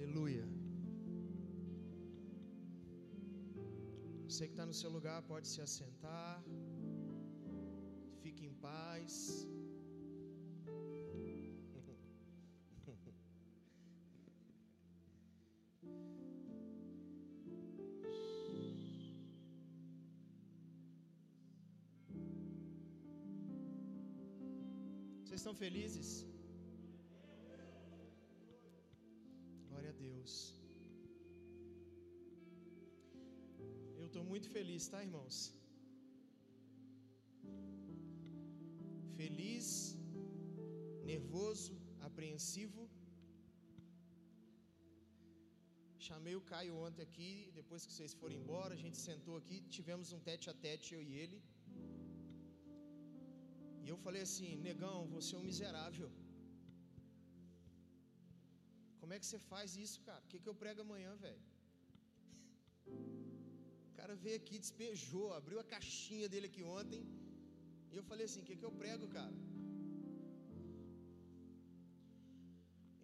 Aleluia. Você que está no seu lugar pode se assentar. Fique em paz. Vocês estão felizes? Muito feliz, tá, irmãos? Feliz, nervoso, apreensivo. Chamei o Caio ontem aqui, depois que vocês foram embora, a gente sentou aqui, tivemos um tete a tete, eu e ele. E eu falei assim: negão, você é um miserável. Como é que você faz isso, cara? O que, que eu prego amanhã, velho? Cara veio aqui, despejou, abriu a caixinha dele aqui ontem. E eu falei assim: o que, que eu prego, cara?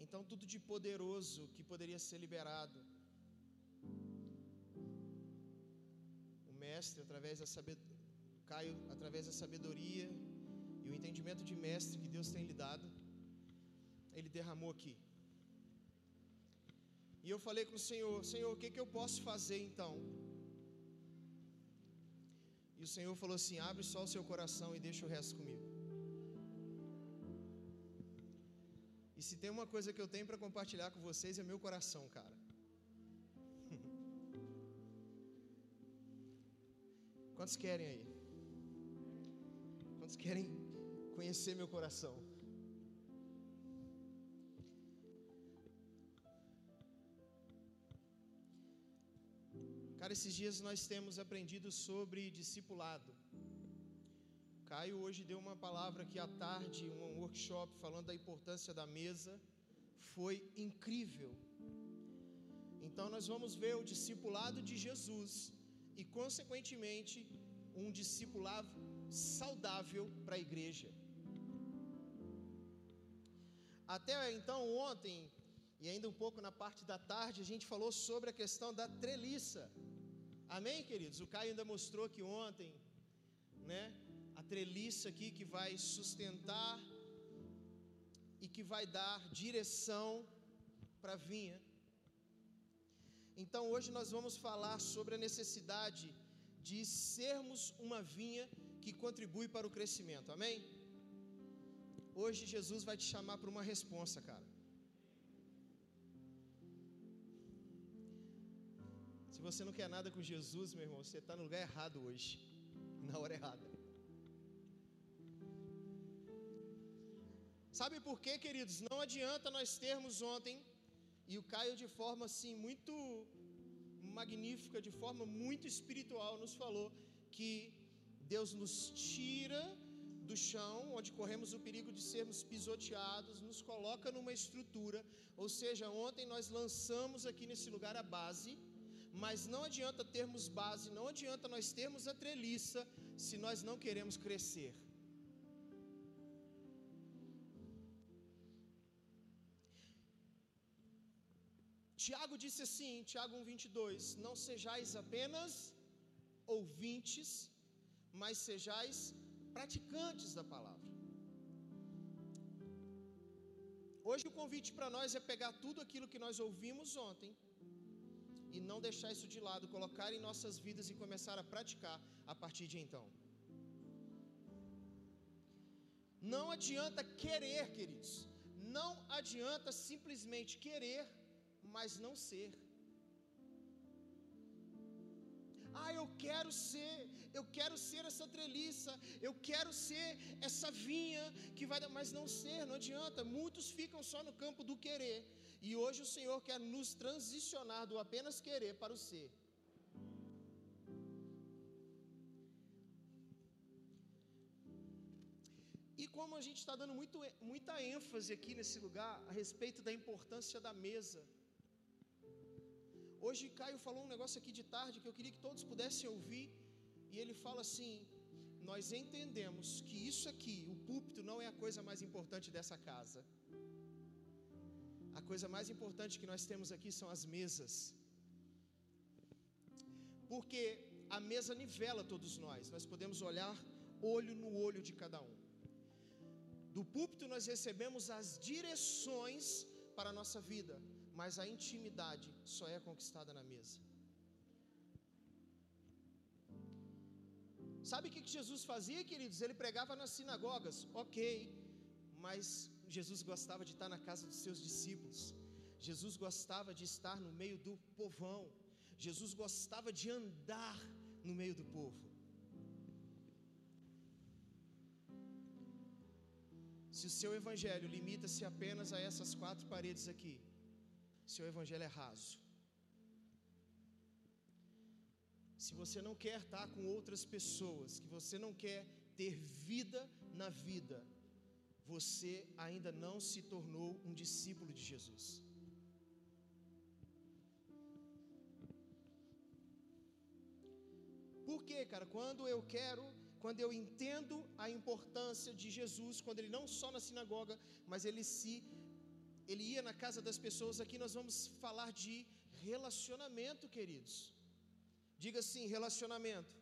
Então, tudo de poderoso que poderia ser liberado. O mestre, através da sabedoria, Caio, através da sabedoria e o entendimento de mestre que Deus tem lhe dado, ele derramou aqui. E eu falei com o Senhor: Senhor, o que, que eu posso fazer então? E o Senhor falou assim: abre só o seu coração e deixa o resto comigo. E se tem uma coisa que eu tenho para compartilhar com vocês é meu coração, cara. Quantos querem aí? Quantos querem conhecer meu coração. Cara, esses dias nós temos aprendido sobre discipulado. Caio hoje deu uma palavra aqui à tarde, um workshop falando da importância da mesa. Foi incrível. Então nós vamos ver o discipulado de Jesus e consequentemente um discipulado saudável para a igreja. Até então, ontem, e ainda um pouco na parte da tarde, a gente falou sobre a questão da treliça. Amém, queridos? O Caio ainda mostrou aqui ontem, né? A treliça aqui que vai sustentar e que vai dar direção para a vinha. Então, hoje nós vamos falar sobre a necessidade de sermos uma vinha que contribui para o crescimento. Amém? Hoje Jesus vai te chamar para uma resposta, cara. Você não quer nada com Jesus, meu irmão, você está no lugar errado hoje, na hora errada. Sabe por quê, queridos? Não adianta nós termos ontem, e o Caio de forma assim muito magnífica, de forma muito espiritual, nos falou que Deus nos tira do chão, onde corremos o perigo de sermos pisoteados, nos coloca numa estrutura. Ou seja, ontem nós lançamos aqui nesse lugar a base, mas não adianta termos base, não adianta nós termos a treliça, se nós não queremos crescer. Tiago disse assim, Tiago 1,22: Não sejais apenas ouvintes, mas sejais praticantes da palavra. Hoje o convite para nós é pegar tudo aquilo que nós ouvimos ontem e não deixar isso de lado, colocar em nossas vidas e começar a praticar a partir de então. Não adianta querer, queridos. Não adianta simplesmente querer, mas não ser. Ah, eu quero ser, eu quero ser essa treliça, eu quero ser essa vinha que vai dar, mas não ser, não adianta. Muitos ficam só no campo do querer. E hoje o Senhor quer nos transicionar do apenas querer para o ser. E como a gente está dando muito, muita ênfase aqui nesse lugar a respeito da importância da mesa, Hoje Caio falou um negócio aqui de tarde que eu queria que todos pudessem ouvir, e ele fala assim: Nós entendemos que isso aqui, o púlpito, não é a coisa mais importante dessa casa. A coisa mais importante que nós temos aqui são as mesas. Porque a mesa nivela todos nós, nós podemos olhar olho no olho de cada um. Do púlpito nós recebemos as direções para a nossa vida, mas a intimidade só é conquistada na mesa. Sabe o que Jesus fazia, queridos? Ele pregava nas sinagogas, ok, mas Jesus gostava de estar na casa dos seus discípulos, Jesus gostava de estar no meio do povão, Jesus gostava de andar no meio do povo. Se o seu evangelho limita-se apenas a essas quatro paredes aqui, seu evangelho é raso. Se você não quer estar com outras pessoas, que você não quer ter vida na vida, você ainda não se tornou um discípulo de Jesus. Por quê, cara? Quando eu quero, quando eu entendo a importância de Jesus, quando ele não só na sinagoga, mas ele se ele ia na casa das pessoas, aqui nós vamos falar de relacionamento, queridos. Diga assim: relacionamento.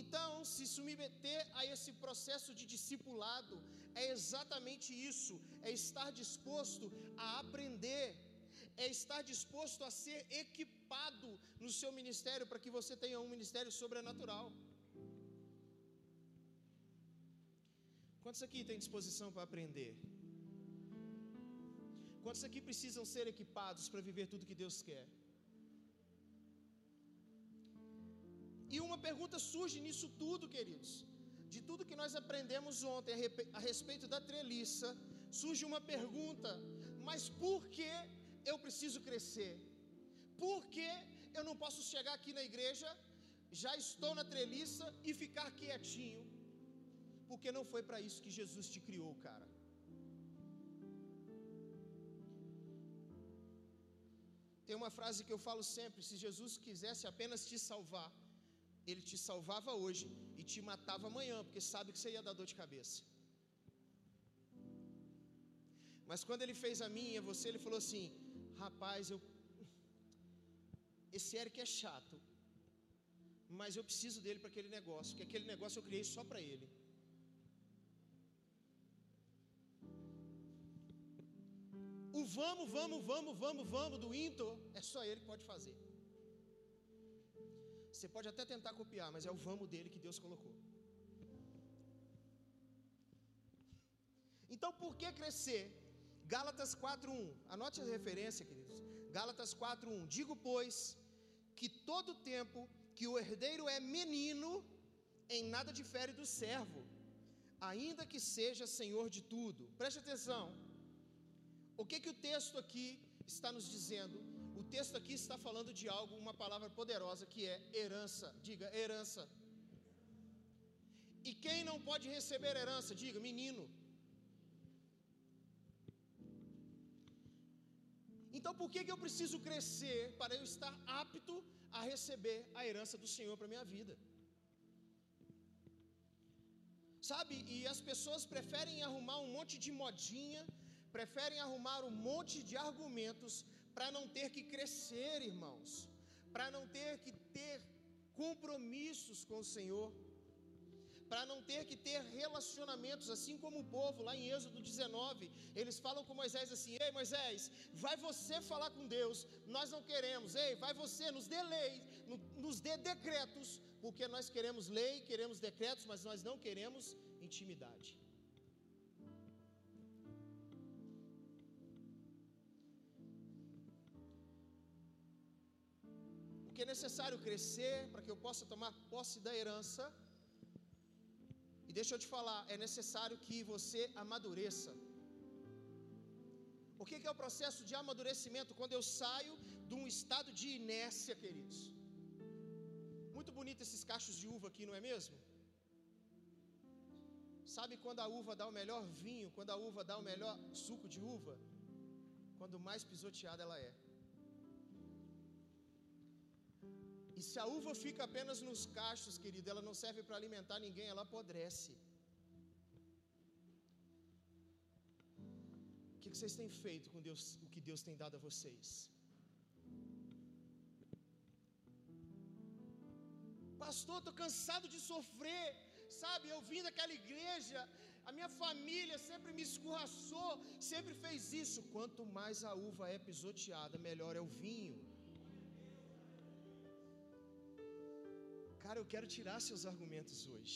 Então, se submeter a esse processo de discipulado é exatamente isso: é estar disposto a aprender, é estar disposto a ser equipado no seu ministério para que você tenha um ministério sobrenatural. Quantos aqui têm disposição para aprender? Quantos aqui precisam ser equipados para viver tudo que Deus quer? E uma pergunta surge nisso tudo, queridos. De tudo que nós aprendemos ontem a respeito da treliça, surge uma pergunta: mas por que eu preciso crescer? Por que eu não posso chegar aqui na igreja, já estou na treliça e ficar quietinho? Porque não foi para isso que Jesus te criou, cara. Tem uma frase que eu falo sempre: se Jesus quisesse apenas te salvar, ele te salvava hoje e te matava amanhã, porque sabe que você ia dar dor de cabeça. Mas quando ele fez a minha você, ele falou assim: rapaz, eu. Esse Eric é chato, mas eu preciso dele para aquele negócio, porque aquele negócio eu criei só para ele. O vamos, vamos, vamos, vamos, vamos do Inter é só ele que pode fazer. Você pode até tentar copiar, mas é o vamos dele que Deus colocou. Então, por que crescer? Gálatas 4:1. Anote a referência, queridos. Gálatas 4:1. Digo, pois, que todo tempo que o herdeiro é menino, em nada difere do servo, ainda que seja senhor de tudo. Preste atenção. O que que o texto aqui está nos dizendo? Texto aqui está falando de algo, uma palavra poderosa que é herança. Diga, herança. E quem não pode receber herança? Diga, menino. Então por que, que eu preciso crescer para eu estar apto a receber a herança do Senhor para a minha vida? Sabe, e as pessoas preferem arrumar um monte de modinha, preferem arrumar um monte de argumentos para não ter que crescer, irmãos, para não ter que ter compromissos com o Senhor, para não ter que ter relacionamentos, assim como o povo lá em Êxodo 19, eles falam com Moisés assim: Ei Moisés, vai você falar com Deus, nós não queremos, ei, vai você, nos dê lei, nos dê decretos, porque nós queremos lei, queremos decretos, mas nós não queremos intimidade. É necessário crescer para que eu possa tomar posse da herança. E deixa eu te falar, é necessário que você amadureça. O que é o processo de amadurecimento? Quando eu saio de um estado de inércia, queridos. Muito bonito esses cachos de uva aqui, não é mesmo? Sabe quando a uva dá o melhor vinho, quando a uva dá o melhor suco de uva? Quando mais pisoteada ela é. E se a uva fica apenas nos cachos, querido, ela não serve para alimentar ninguém, ela apodrece. que, que vocês têm feito com Deus, o que Deus tem dado a vocês? Pastor, estou cansado de sofrer, sabe? Eu vim daquela igreja, a minha família sempre me escorraçou, sempre fez isso. Quanto mais a uva é pisoteada, melhor é o vinho. Cara, eu quero tirar seus argumentos hoje.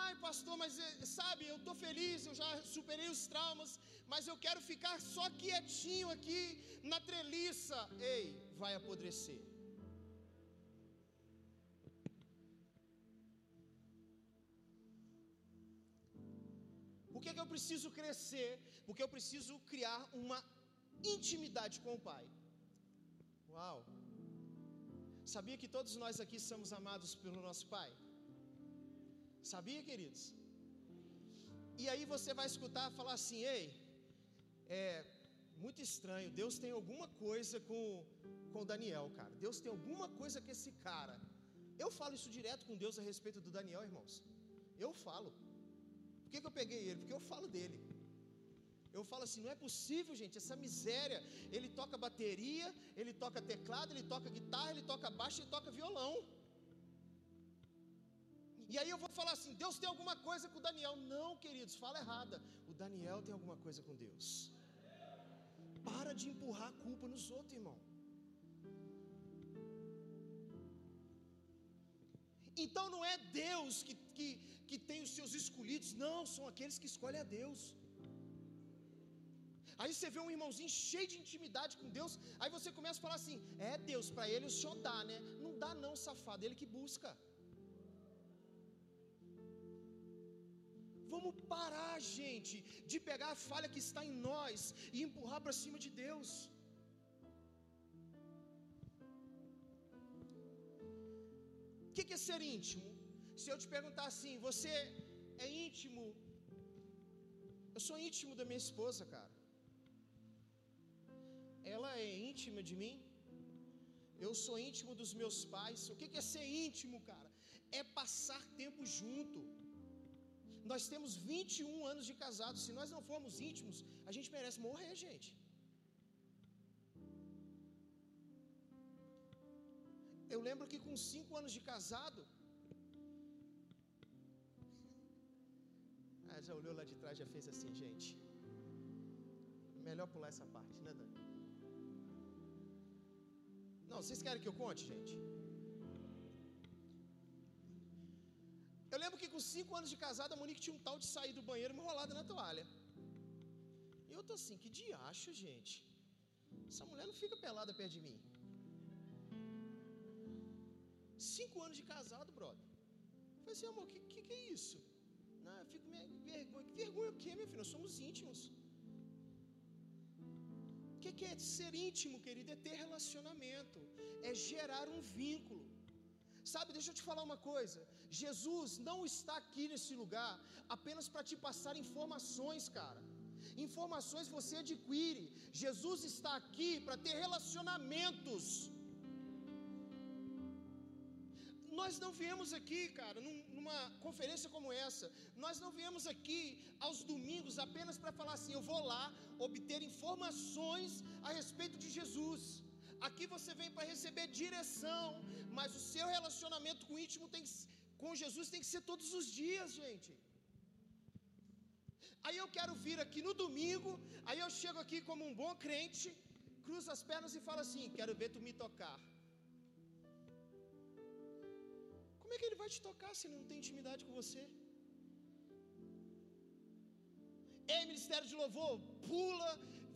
Ai, pastor, mas eh, sabe, eu estou feliz, eu já superei os traumas, mas eu quero ficar só quietinho aqui na treliça. Ei, vai apodrecer. Por que, que eu preciso crescer? Porque eu preciso criar uma intimidade com o Pai. Uau! Sabia que todos nós aqui somos amados pelo nosso Pai? Sabia, queridos? E aí você vai escutar falar assim: ei, é muito estranho, Deus tem alguma coisa com, com Daniel, cara. Deus tem alguma coisa com esse cara. Eu falo isso direto com Deus a respeito do Daniel, irmãos. Eu falo. Por que, que eu peguei ele? Porque eu falo dele. Eu falo assim: não é possível, gente, essa miséria. Ele toca bateria, ele toca teclado, ele toca guitarra, ele toca baixo, ele toca violão. E aí eu vou falar assim: Deus tem alguma coisa com o Daniel. Não, queridos, fala errada. O Daniel tem alguma coisa com Deus. Para de empurrar a culpa nos outros, irmão. Então não é Deus que, que, que tem os seus escolhidos, não, são aqueles que escolhem a Deus. Aí você vê um irmãozinho cheio de intimidade com Deus, aí você começa a falar assim: é Deus, para ele o senhor dá, né? Não dá, não, safado, ele que busca. Vamos parar, gente, de pegar a falha que está em nós e empurrar para cima de Deus. O que é ser íntimo? Se eu te perguntar assim, você é íntimo? Eu sou íntimo da minha esposa, cara. Ela é íntima de mim. Eu sou íntimo dos meus pais. O que é ser íntimo, cara? É passar tempo junto. Nós temos 21 anos de casado. Se nós não formos íntimos, a gente merece morrer, gente. Eu lembro que com 5 anos de casado. Ah, já olhou lá de trás, já fez assim, gente. Melhor pular essa parte, né, Dani? Não, vocês querem que eu conte, gente? Eu lembro que com cinco anos de casada, a Monique tinha um tal de sair do banheiro enrolada na toalha. E eu tô assim, que diacho, gente. Essa mulher não fica pelada perto de mim. Cinco anos de casado, brother. Eu falei assim, amor, que, que, que é isso? Não, eu fico meio vergonha. Que vergonha o quê, meu filho? Nós somos íntimos. Que, é ser íntimo, querido? É ter relacionamento, é gerar um vínculo. Sabe, deixa eu te falar uma coisa. Jesus não está aqui nesse lugar apenas para te passar informações, cara. Informações você adquire. Jesus está aqui para ter relacionamentos. Nós não viemos aqui, cara, numa conferência como essa, nós não viemos aqui aos domingos apenas para falar assim: eu vou lá obter informações a respeito de Jesus. Aqui você vem para receber direção, mas o seu relacionamento com o íntimo tem, com Jesus tem que ser todos os dias, gente. Aí eu quero vir aqui no domingo, aí eu chego aqui como um bom crente, cruzo as pernas e falo assim: quero ver tu me tocar. Como é que ele vai te tocar se ele não tem intimidade com você? Ei, ministério de louvor, pula,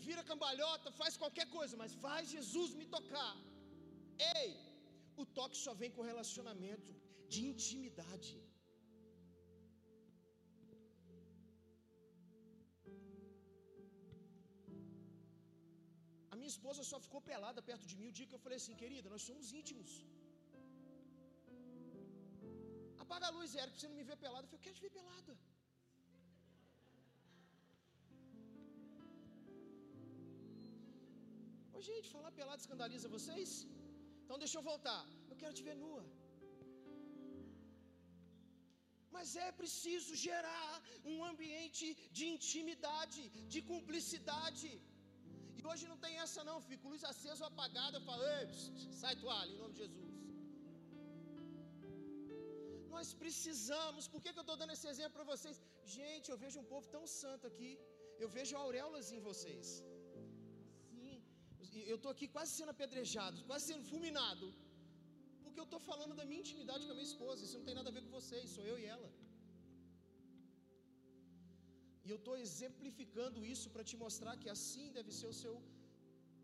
vira cambalhota, faz qualquer coisa, mas faz Jesus me tocar. Ei, o toque só vem com relacionamento de intimidade. A minha esposa só ficou pelada perto de mim o dia que eu falei assim, querida, nós somos íntimos. Apaga a luz, Érico, você não me vê pelada. Eu falei, eu quero te ver pelada. Ô, gente, falar pelado escandaliza vocês? Então deixa eu voltar. Eu quero te ver nua. mas é preciso gerar um ambiente de intimidade, de cumplicidade. E hoje não tem essa não, fico luz acesa ou apagada, eu falo, Ei, sai toalha, em nome de Jesus. Nós precisamos, por que, que eu estou dando esse exemplo para vocês? Gente, eu vejo um povo tão santo aqui, eu vejo auréolas em vocês. Sim, eu estou aqui quase sendo apedrejado, quase sendo fulminado, porque eu estou falando da minha intimidade com a minha esposa, isso não tem nada a ver com vocês, sou eu e ela. E eu estou exemplificando isso para te mostrar que assim deve ser o seu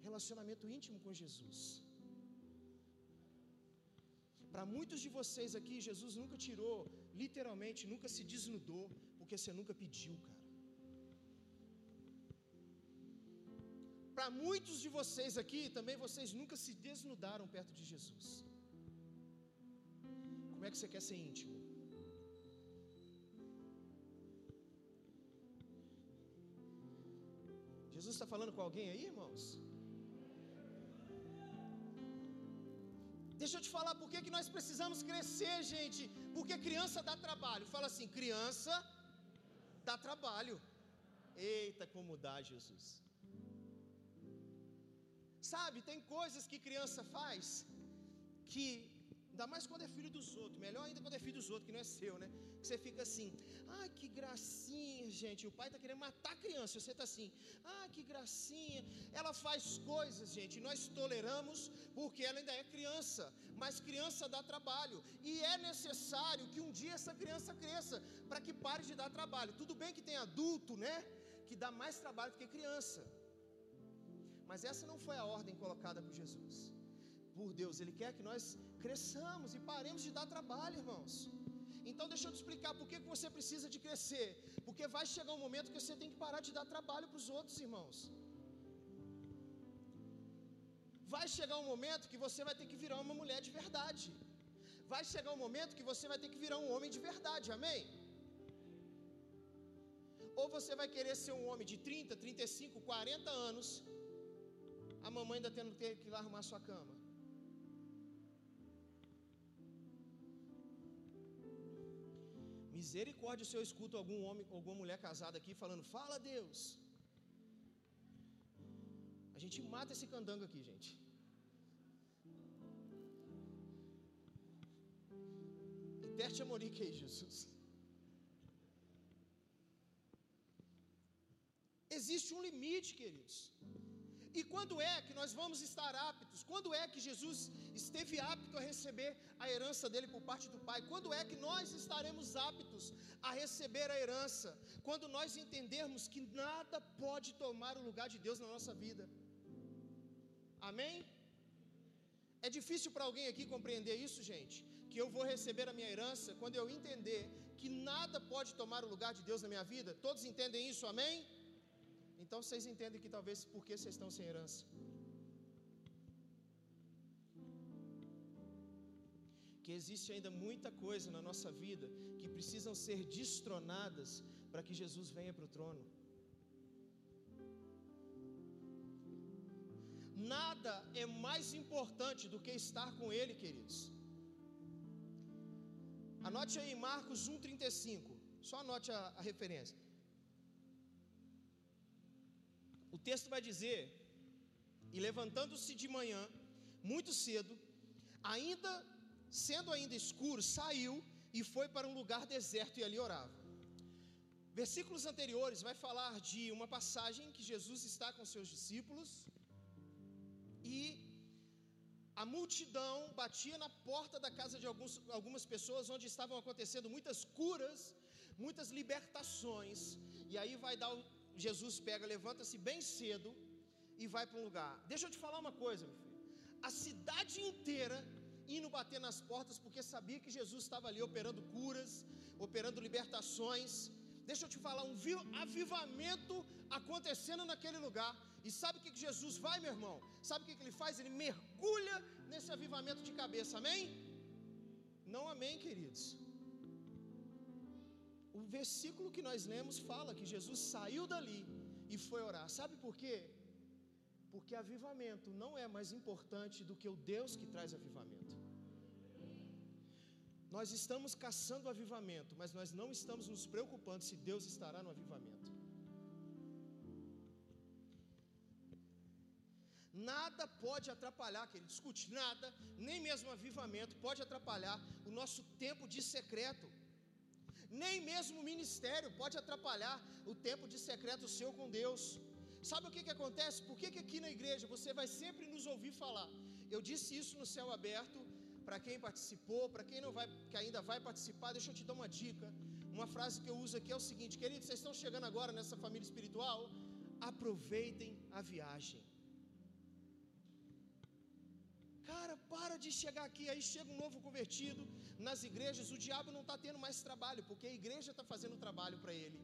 relacionamento íntimo com Jesus. Para muitos de vocês aqui, Jesus nunca tirou, literalmente, nunca se desnudou, porque você nunca pediu, cara. Para muitos de vocês aqui, também vocês nunca se desnudaram perto de Jesus. Como é que você quer ser íntimo? Jesus está falando com alguém aí, irmãos? Deixa eu te falar por que, que nós precisamos crescer, gente. Porque criança dá trabalho. Fala assim: criança dá trabalho. Eita, como dá, Jesus. Sabe, tem coisas que criança faz que Ainda mais quando é filho dos outros. Melhor ainda quando é filho dos outros, que não é seu, né? Que você fica assim, ah, que gracinha, gente. O pai está querendo matar a criança. Você está assim, ah, que gracinha. Ela faz coisas, gente. Nós toleramos porque ela ainda é criança. Mas criança dá trabalho. E é necessário que um dia essa criança cresça para que pare de dar trabalho. Tudo bem que tem adulto, né? Que dá mais trabalho do que criança. Mas essa não foi a ordem colocada por Jesus por Deus. Ele quer que nós cresçamos e paremos de dar trabalho, irmãos. Então deixa eu te explicar por que você precisa de crescer. Porque vai chegar um momento que você tem que parar de dar trabalho para os outros, irmãos. Vai chegar um momento que você vai ter que virar uma mulher de verdade. Vai chegar um momento que você vai ter que virar um homem de verdade, amém? Ou você vai querer ser um homem de 30, 35, 40 anos, a mamãe ainda tendo que ir lá arrumar sua cama. Misericórdia se eu escuto algum homem, alguma mulher casada aqui falando, fala Deus. A gente mata esse candango aqui, gente. Interte a Monique aí, Jesus. Existe um limite, queridos. E quando é que nós vamos estar aptos? Quando é que Jesus esteve apto a receber a herança dele por parte do Pai? Quando é que nós estaremos aptos a receber a herança? Quando nós entendermos que nada pode tomar o lugar de Deus na nossa vida. Amém? É difícil para alguém aqui compreender isso, gente? Que eu vou receber a minha herança quando eu entender que nada pode tomar o lugar de Deus na minha vida? Todos entendem isso, amém? Então vocês entendem que talvez por que vocês estão sem herança. Que existe ainda muita coisa na nossa vida que precisam ser destronadas para que Jesus venha para o trono. Nada é mais importante do que estar com Ele, queridos. Anote aí Marcos 1,35. Só anote a, a referência. O texto vai dizer: E levantando-se de manhã, muito cedo, ainda sendo ainda escuro, saiu e foi para um lugar deserto e ali orava. Versículos anteriores vai falar de uma passagem que Jesus está com seus discípulos e a multidão batia na porta da casa de alguns, algumas pessoas onde estavam acontecendo muitas curas, muitas libertações. E aí vai dar Jesus pega, levanta-se bem cedo e vai para um lugar. Deixa eu te falar uma coisa, meu filho. A cidade inteira indo bater nas portas porque sabia que Jesus estava ali operando curas, operando libertações. Deixa eu te falar, um avivamento acontecendo naquele lugar. E sabe o que Jesus vai, meu irmão? Sabe o que ele faz? Ele mergulha nesse avivamento de cabeça, amém? Não amém, queridos o versículo que nós lemos fala que Jesus saiu dali e foi orar. Sabe por quê? Porque avivamento não é mais importante do que o Deus que traz avivamento. Nós estamos caçando avivamento, mas nós não estamos nos preocupando se Deus estará no avivamento. Nada pode atrapalhar, querido, escute, nada, nem mesmo avivamento pode atrapalhar o nosso tempo de secreto. Nem mesmo o ministério pode atrapalhar o tempo de secreto seu com Deus. Sabe o que, que acontece? Por que, que aqui na igreja você vai sempre nos ouvir falar? Eu disse isso no céu aberto, para quem participou, para quem não vai, que ainda vai participar, deixa eu te dar uma dica. Uma frase que eu uso aqui é o seguinte, queridos, vocês estão chegando agora nessa família espiritual, aproveitem a viagem. Cara, para de chegar aqui, aí chega um novo convertido nas igrejas, o diabo não está tendo mais trabalho, porque a igreja está fazendo trabalho para ele.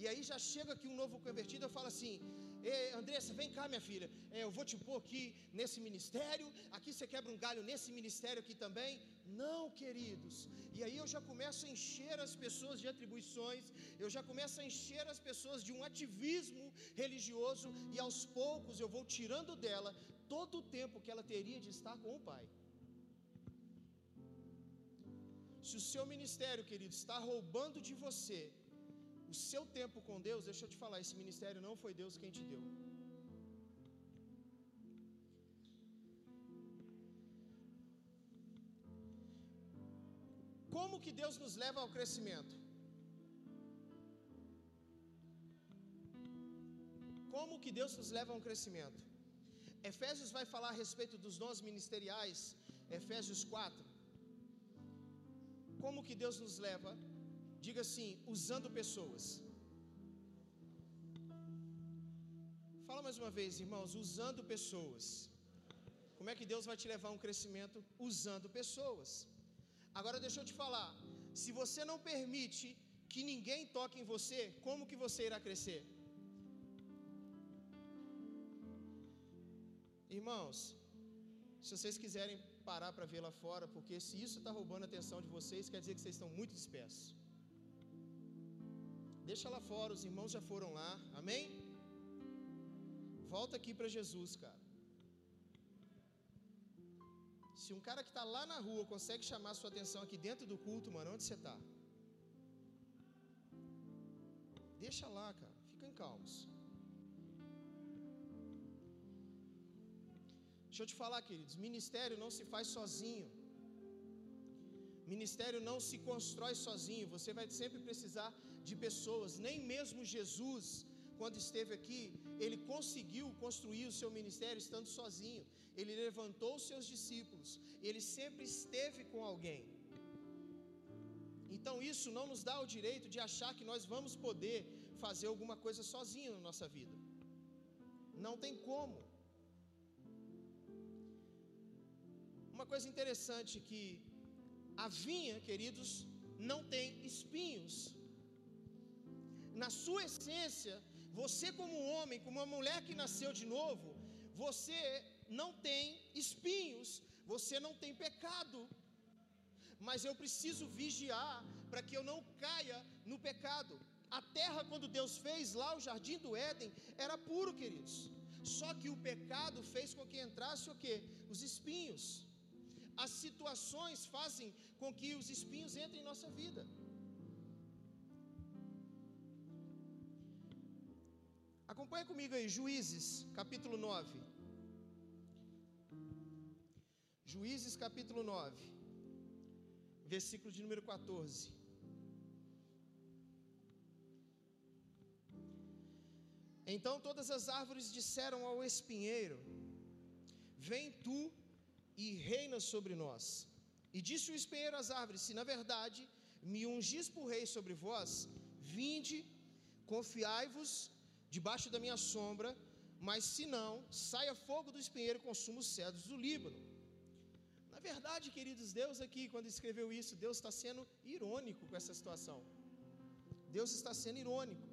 E aí já chega aqui um novo convertido, eu falo assim: Andressa, vem cá, minha filha, é, eu vou te pôr aqui nesse ministério, aqui você quebra um galho nesse ministério aqui também. Não, queridos. E aí eu já começo a encher as pessoas de atribuições, eu já começo a encher as pessoas de um ativismo religioso, e aos poucos eu vou tirando dela todo o tempo que ela teria de estar com o Pai. Se o seu ministério, querido, está roubando de você o seu tempo com Deus, deixa eu te falar, esse ministério não foi Deus quem te deu. Como que Deus nos leva ao crescimento? Como que Deus nos leva a um crescimento? Efésios vai falar a respeito dos dons ministeriais, Efésios 4. Como que Deus nos leva? Diga assim, usando pessoas. Fala mais uma vez, irmãos, usando pessoas. Como é que Deus vai te levar a um crescimento usando pessoas? Agora deixa eu te falar, se você não permite que ninguém toque em você, como que você irá crescer? Irmãos, se vocês quiserem parar para lá fora, porque se isso está roubando a atenção de vocês, quer dizer que vocês estão muito dispersos. Deixa lá fora, os irmãos já foram lá, amém? Volta aqui para Jesus, cara. Se um cara que está lá na rua consegue chamar sua atenção aqui dentro do culto, mano, onde você está? Deixa lá, cara. Fica em calmos. Deixa eu te falar, queridos, ministério não se faz sozinho. Ministério não se constrói sozinho. Você vai sempre precisar de pessoas. Nem mesmo Jesus, quando esteve aqui, ele conseguiu construir o seu ministério estando sozinho. Ele levantou os seus discípulos. Ele sempre esteve com alguém. Então isso não nos dá o direito de achar que nós vamos poder fazer alguma coisa sozinho na nossa vida. Não tem como. Uma coisa interessante que a vinha, queridos, não tem espinhos. Na sua essência, você como um homem, como uma mulher que nasceu de novo, você não tem espinhos, você não tem pecado. Mas eu preciso vigiar para que eu não caia no pecado. A terra, quando Deus fez lá o jardim do Éden, era puro, queridos. Só que o pecado fez com que entrasse o que? Os espinhos. As situações fazem com que os espinhos entrem em nossa vida. Acompanhe comigo aí, Juízes, capítulo 9. Juízes, capítulo 9, versículo de número 14. Então todas as árvores disseram ao espinheiro: Vem tu e reina sobre nós. E disse o espinheiro às árvores: Se na verdade me ungis por rei sobre vós, vinde, confiai-vos debaixo da minha sombra, mas se não, saia fogo do espinheiro e consuma os cedros do Líbano. Na verdade, queridos, Deus aqui, quando escreveu isso, Deus está sendo irônico com essa situação. Deus está sendo irônico.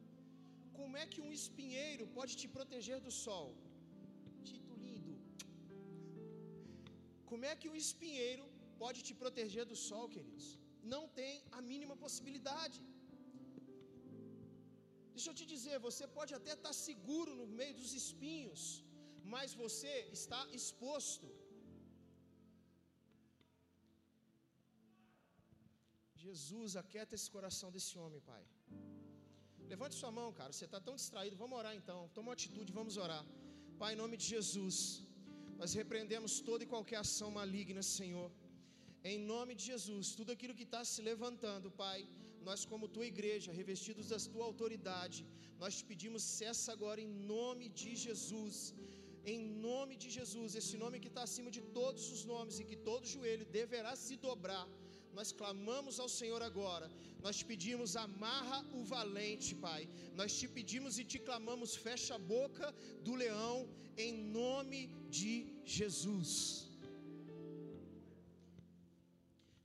Como é que um espinheiro pode te proteger do sol? Como é que um espinheiro pode te proteger do sol, queridos? Não tem a mínima possibilidade. Deixa eu te dizer, você pode até estar seguro no meio dos espinhos, mas você está exposto. Jesus, aquieta esse coração desse homem, Pai. Levante sua mão, cara. Você está tão distraído. Vamos orar então. Toma uma atitude, vamos orar. Pai, em nome de Jesus, nós repreendemos toda e qualquer ação maligna, Senhor. Em nome de Jesus, tudo aquilo que está se levantando, Pai, nós, como tua igreja, revestidos da tua autoridade, nós te pedimos, cessa agora em nome de Jesus. Em nome de Jesus, esse nome que está acima de todos os nomes e que todo joelho deverá se dobrar nós clamamos ao Senhor agora, nós te pedimos, amarra o valente, Pai. Nós te pedimos e te clamamos, fecha a boca do leão, em nome de Jesus.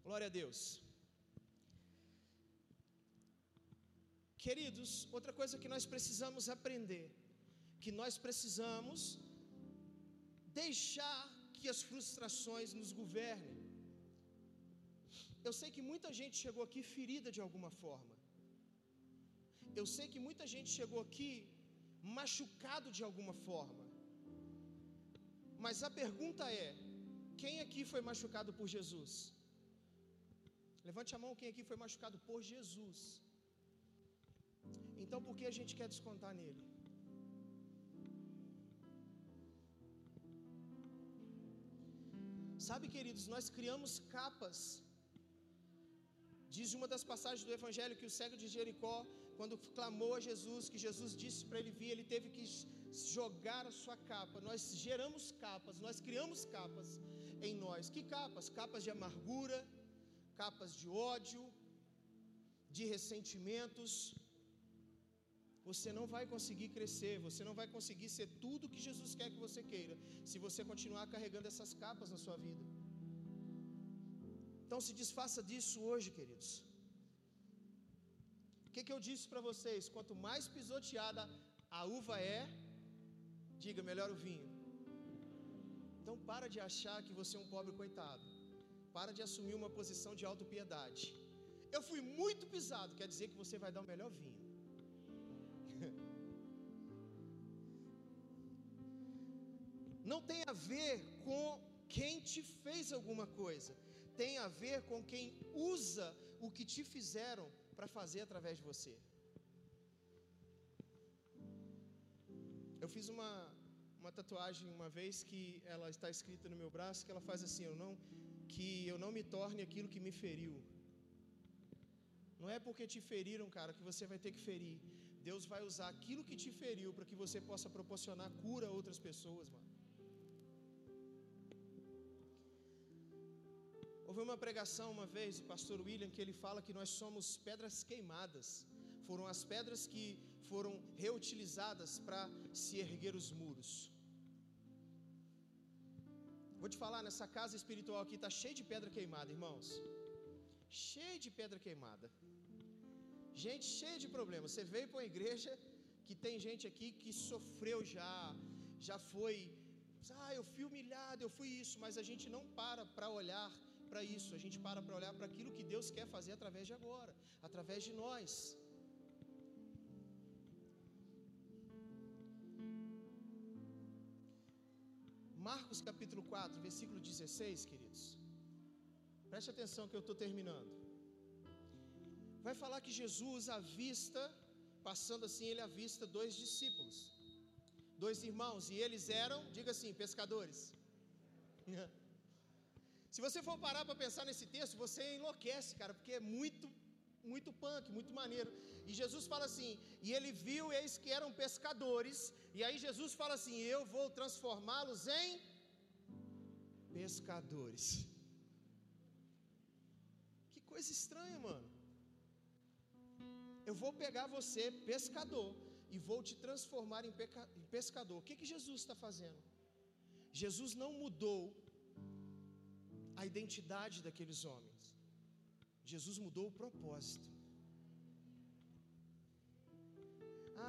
Glória a Deus. Queridos, outra coisa que nós precisamos aprender, que nós precisamos deixar que as frustrações nos governem. Eu sei que muita gente chegou aqui ferida de alguma forma. Eu sei que muita gente chegou aqui machucado de alguma forma. Mas a pergunta é: quem aqui foi machucado por Jesus? Levante a mão quem aqui foi machucado por Jesus. Então por que a gente quer descontar nele? Sabe, queridos, nós criamos capas Diz uma das passagens do Evangelho que o cego de Jericó, quando clamou a Jesus, que Jesus disse para ele vir, ele teve que jogar a sua capa. Nós geramos capas, nós criamos capas em nós. Que capas? Capas de amargura, capas de ódio, de ressentimentos. Você não vai conseguir crescer, você não vai conseguir ser tudo que Jesus quer que você queira, se você continuar carregando essas capas na sua vida. Então se desfaça disso hoje, queridos. O que, que eu disse para vocês? Quanto mais pisoteada a uva é, diga melhor o vinho. Então para de achar que você é um pobre coitado. Para de assumir uma posição de autopiedade. Eu fui muito pisado, quer dizer que você vai dar o melhor vinho. Não tem a ver com quem te fez alguma coisa tem a ver com quem usa o que te fizeram para fazer através de você. Eu fiz uma, uma tatuagem uma vez que ela está escrita no meu braço que ela faz assim, eu não que eu não me torne aquilo que me feriu. Não é porque te feriram, cara, que você vai ter que ferir. Deus vai usar aquilo que te feriu para que você possa proporcionar cura a outras pessoas, mano. Houve uma pregação uma vez do pastor William que ele fala que nós somos pedras queimadas. Foram as pedras que foram reutilizadas para se erguer os muros. Vou te falar, nessa casa espiritual aqui está cheio de pedra queimada, irmãos. Cheio de pedra queimada. Gente cheia de problemas. Você veio para uma igreja que tem gente aqui que sofreu já, já foi. Ah, eu fui humilhado, eu fui isso, mas a gente não para para olhar para isso, a gente para para olhar para aquilo que Deus quer fazer através de agora, através de nós. Marcos capítulo 4, versículo 16, queridos. Preste atenção que eu estou terminando. Vai falar que Jesus avista, passando assim, ele avista dois discípulos, dois irmãos, e eles eram, diga assim, pescadores. Se você for parar para pensar nesse texto, você enlouquece, cara, porque é muito, muito punk, muito maneiro. E Jesus fala assim: e ele viu, eis que eram pescadores, e aí Jesus fala assim: eu vou transformá-los em pescadores. Que coisa estranha, mano. Eu vou pegar você, pescador, e vou te transformar em, pescador. O que, que Jesus está fazendo? Jesus não mudou a identidade daqueles homens. Jesus mudou o propósito.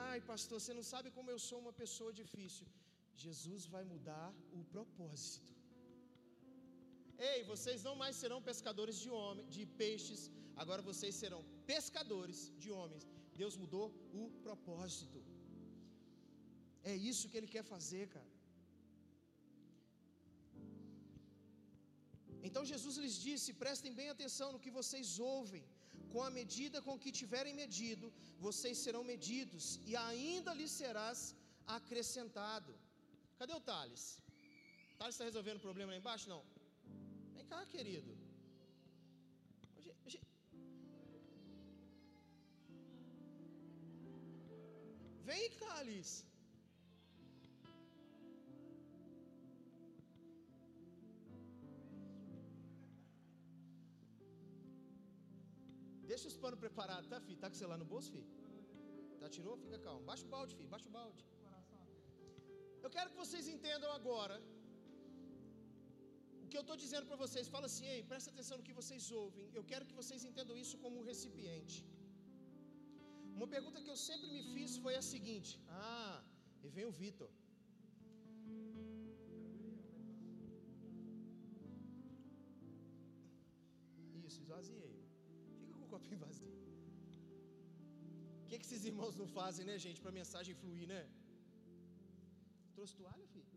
Ai, pastor, você não sabe como eu sou uma pessoa difícil. Jesus vai mudar o propósito. Ei, vocês não mais serão pescadores de homens, de peixes, agora vocês serão pescadores de homens. Deus mudou o propósito. É isso que ele quer fazer, cara. Então Jesus lhes disse: prestem bem atenção no que vocês ouvem. com a medida com que tiverem medido, vocês serão medidos, e ainda lhes serás acrescentado. Cadê o Thales? Thales está resolvendo o problema lá embaixo? Não. Vem cá, querido. Vem, Thales. Os panos preparados, tá, filho? Tá com o celular no bolso, filho? Tá, tirou? Fica calmo. Baixa o balde, filho. Baixa o balde. Eu quero que vocês entendam agora o que eu estou dizendo para vocês. Fala assim, ei, presta atenção no que vocês ouvem. Eu quero que vocês entendam isso como um recipiente. Uma pergunta que eu sempre me fiz foi a seguinte: Ah, e vem o Vitor. Copinho vazio. O que, que esses irmãos não fazem, né, gente, para a mensagem fluir, né? Trouxe toalha, filho?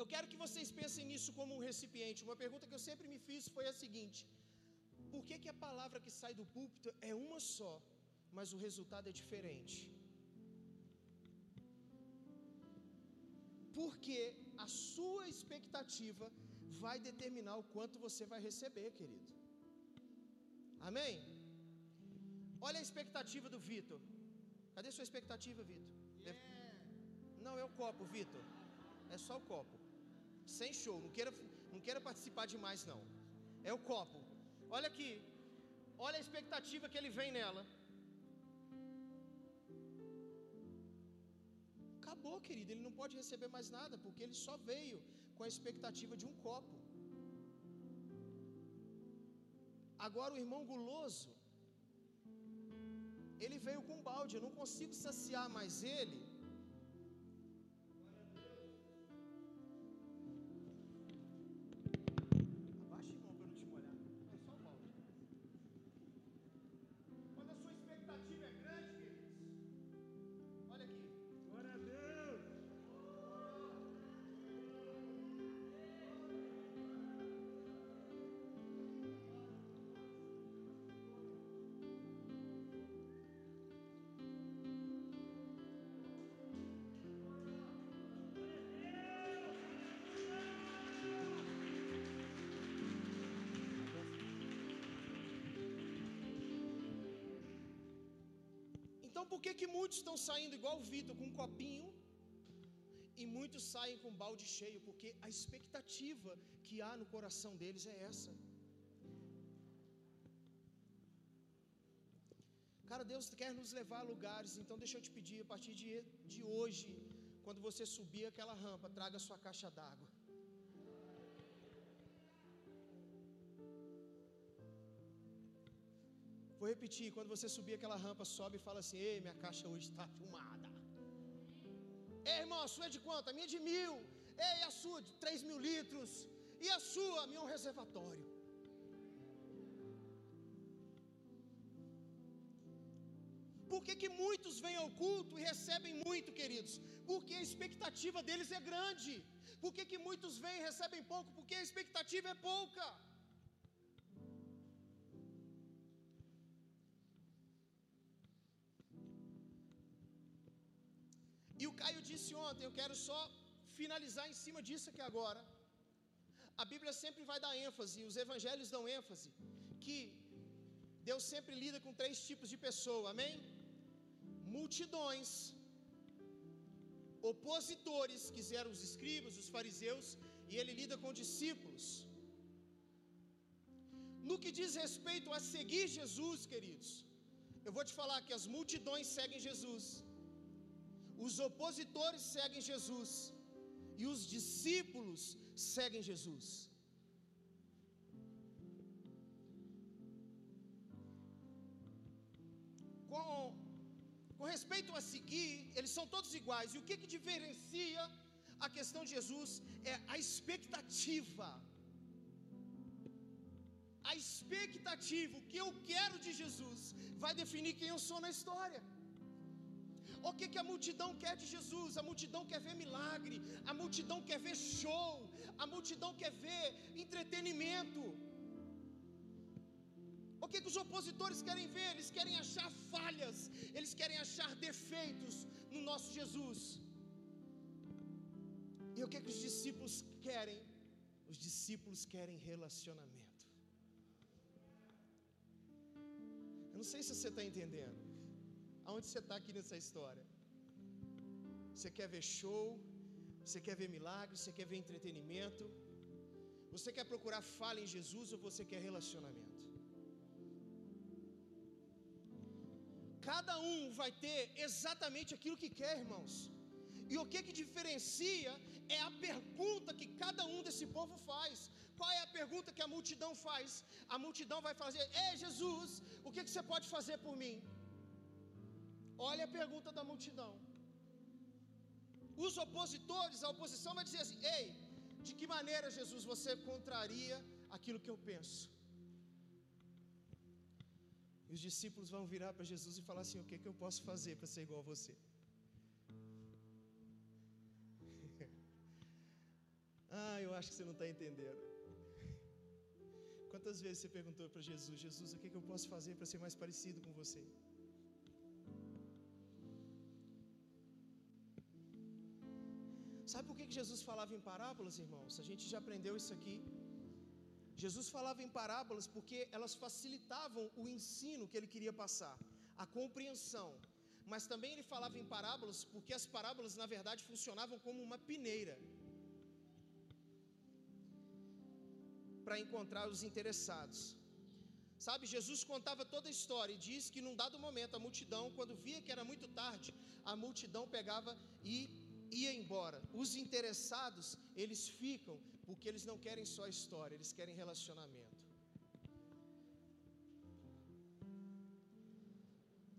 Eu quero que vocês pensem nisso como um recipiente. Uma pergunta que eu sempre me fiz foi a seguinte: por que, que a palavra que sai do púlpito é uma só, mas o resultado é diferente? Porque a sua expectativa vai determinar o quanto você vai receber, querido. Amém? Olha a expectativa do Vitor. Cadê sua expectativa, Vitor? Não é o copo, Vitor. É só o copo. Sem show. Não queira, não queira participar demais, não. É o copo. Olha aqui. Olha a expectativa que ele vem nela. Acabou, querido. Ele não pode receber mais nada, porque ele só veio com a expectativa de um copo. Agora o irmão guloso, ele veio com um balde. Eu não consigo saciar mais ele Então por que que muitos estão saindo igual o Vitor com um copinho e muitos saem com um balde cheio? Porque a expectativa que há no coração deles é essa. Cara, Deus quer nos levar a lugares, então deixa eu te pedir, a partir de, de hoje, quando você subir aquela rampa, traga sua caixa d'água. Repetir, quando você subir aquela rampa, sobe e fala assim: Ei, minha caixa hoje está filmada. Ei, irmão, a sua é de quanto? A minha é de mil. Ei, a sua de três mil litros. E a sua, a minha é um reservatório. Por que, que muitos vêm ao culto e recebem muito, queridos? Porque a expectativa deles é grande. Por que, que muitos vêm e recebem pouco? Porque a expectativa é pouca. E o Caio disse ontem, eu quero só finalizar em cima disso aqui agora. A Bíblia sempre vai dar ênfase, os evangelhos dão ênfase, que Deus sempre lida com três tipos de pessoa, amém? Multidões, opositores, que eram os escribas, os fariseus, e ele lida com discípulos. No que diz respeito a seguir Jesus, queridos, eu vou te falar que as multidões seguem Jesus os opositores seguem Jesus e os discípulos seguem Jesus. Com, com respeito a seguir, eles são todos iguais. E o que, que diferencia a questão de Jesus é a expectativa. A expectativa, o que eu quero de Jesus, vai definir quem eu sou na história. O que, que a multidão quer de Jesus? A multidão quer ver milagre, a multidão quer ver show, a multidão quer ver entretenimento. O que, que os opositores querem ver? Eles querem achar falhas, eles querem achar defeitos no nosso Jesus. E o que, que os discípulos querem? Os discípulos querem relacionamento. Eu não sei se você está entendendo. Aonde você está aqui nessa história? Você quer ver show? Você quer ver milagres? Você quer ver entretenimento? Você quer procurar falha em Jesus ou você quer relacionamento? Cada um vai ter exatamente aquilo que quer, irmãos. E o que que diferencia é a pergunta que cada um desse povo faz. Qual é a pergunta que a multidão faz? A multidão vai fazer: Ei, Jesus, o que, que você pode fazer por mim? Olha a pergunta da multidão. Os opositores, a oposição vai dizer assim: Ei, de que maneira, Jesus, você contraria aquilo que eu penso? E os discípulos vão virar para Jesus e falar assim: O que, que eu posso fazer para ser igual a você? ah, eu acho que você não está entendendo. Quantas vezes você perguntou para Jesus: Jesus, o que, que eu posso fazer para ser mais parecido com você? Sabe por que Jesus falava em parábolas, irmãos? A gente já aprendeu isso aqui. Jesus falava em parábolas porque elas facilitavam o ensino que ele queria passar, a compreensão. Mas também ele falava em parábolas porque as parábolas, na verdade, funcionavam como uma peneira para encontrar os interessados. Sabe, Jesus contava toda a história e diz que num dado momento a multidão, quando via que era muito tarde, a multidão pegava e ia embora. Os interessados, eles ficam porque eles não querem só história, eles querem relacionamento.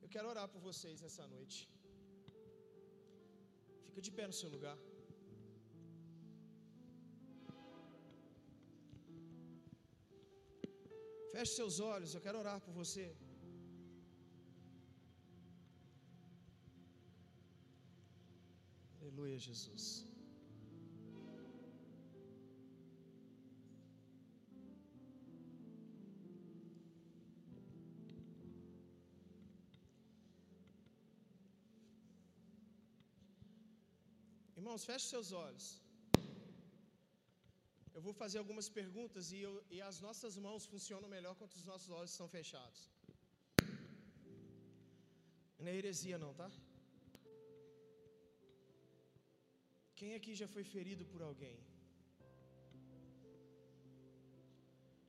Eu quero orar por vocês nessa noite. Fica de pé no seu lugar. Feche seus olhos, eu quero orar por você. Aleluia, Jesus. Irmãos, feche seus olhos. Eu vou fazer algumas perguntas e, eu, e as nossas mãos funcionam melhor quando os nossos olhos estão fechados. Não é heresia, não, tá? Quem aqui já foi ferido por alguém?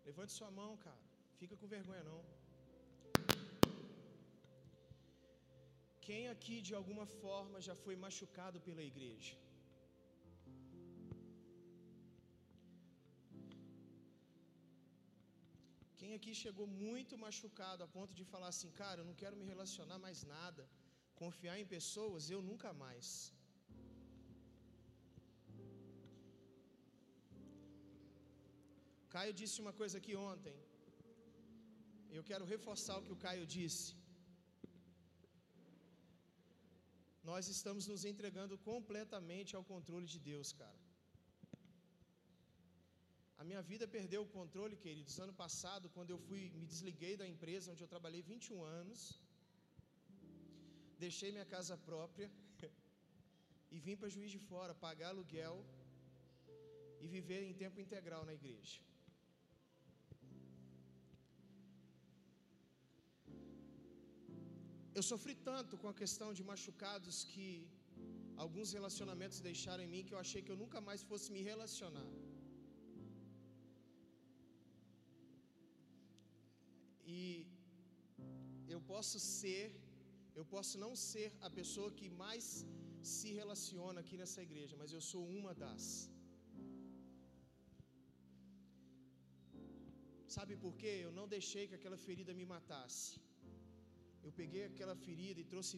Levante sua mão, cara. Fica com vergonha não. Quem aqui de alguma forma já foi machucado pela igreja? Quem aqui chegou muito machucado a ponto de falar assim, cara, eu não quero me relacionar mais nada, confiar em pessoas, eu nunca mais. Caio disse uma coisa aqui ontem. Eu quero reforçar o que o Caio disse. Nós estamos nos entregando completamente ao controle de Deus, cara. A minha vida perdeu o controle, queridos, ano passado, quando eu fui, me desliguei da empresa onde eu trabalhei 21 anos, deixei minha casa própria e vim para Juiz de Fora pagar aluguel e viver em tempo integral na igreja. Eu sofri tanto com a questão de machucados que alguns relacionamentos deixaram em mim que eu achei que eu nunca mais fosse me relacionar. E eu posso ser, eu posso não ser a pessoa que mais se relaciona aqui nessa igreja, mas eu sou uma das. Sabe por quê? Eu não deixei que aquela ferida me matasse. Eu peguei aquela ferida e trouxe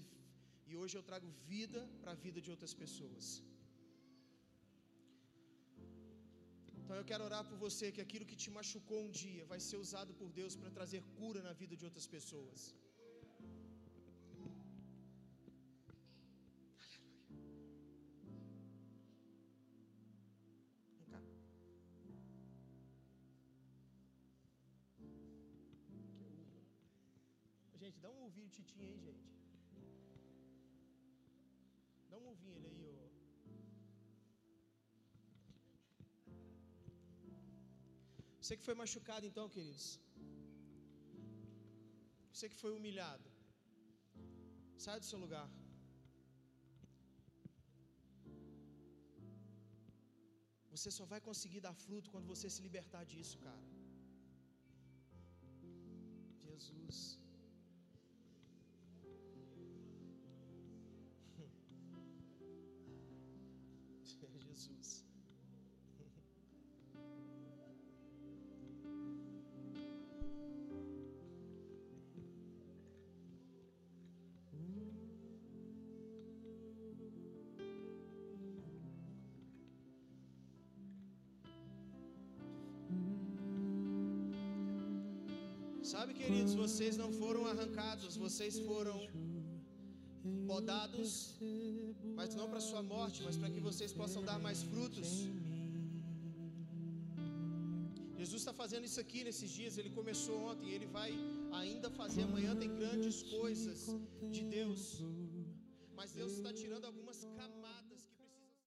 e hoje eu trago vida para a vida de outras pessoas. Então eu quero orar por você que aquilo que te machucou um dia vai ser usado por Deus para trazer cura na vida de outras pessoas. Ouvido titinho aí, gente. Dá um ovinho ele aí, ó. Você que foi machucado então, queridos. Você que foi humilhado. Sai do seu lugar. Você só vai conseguir dar fruto quando você se libertar disso, cara. Jesus. Jesus. Sabe, queridos, vocês não foram arrancados, vocês foram podados, mas não para sua morte, mas para que vocês possam dar mais frutos. Jesus está fazendo isso aqui nesses dias, ele começou ontem, ele vai ainda fazer amanhã, tem grandes coisas de Deus. Mas Deus está tirando algumas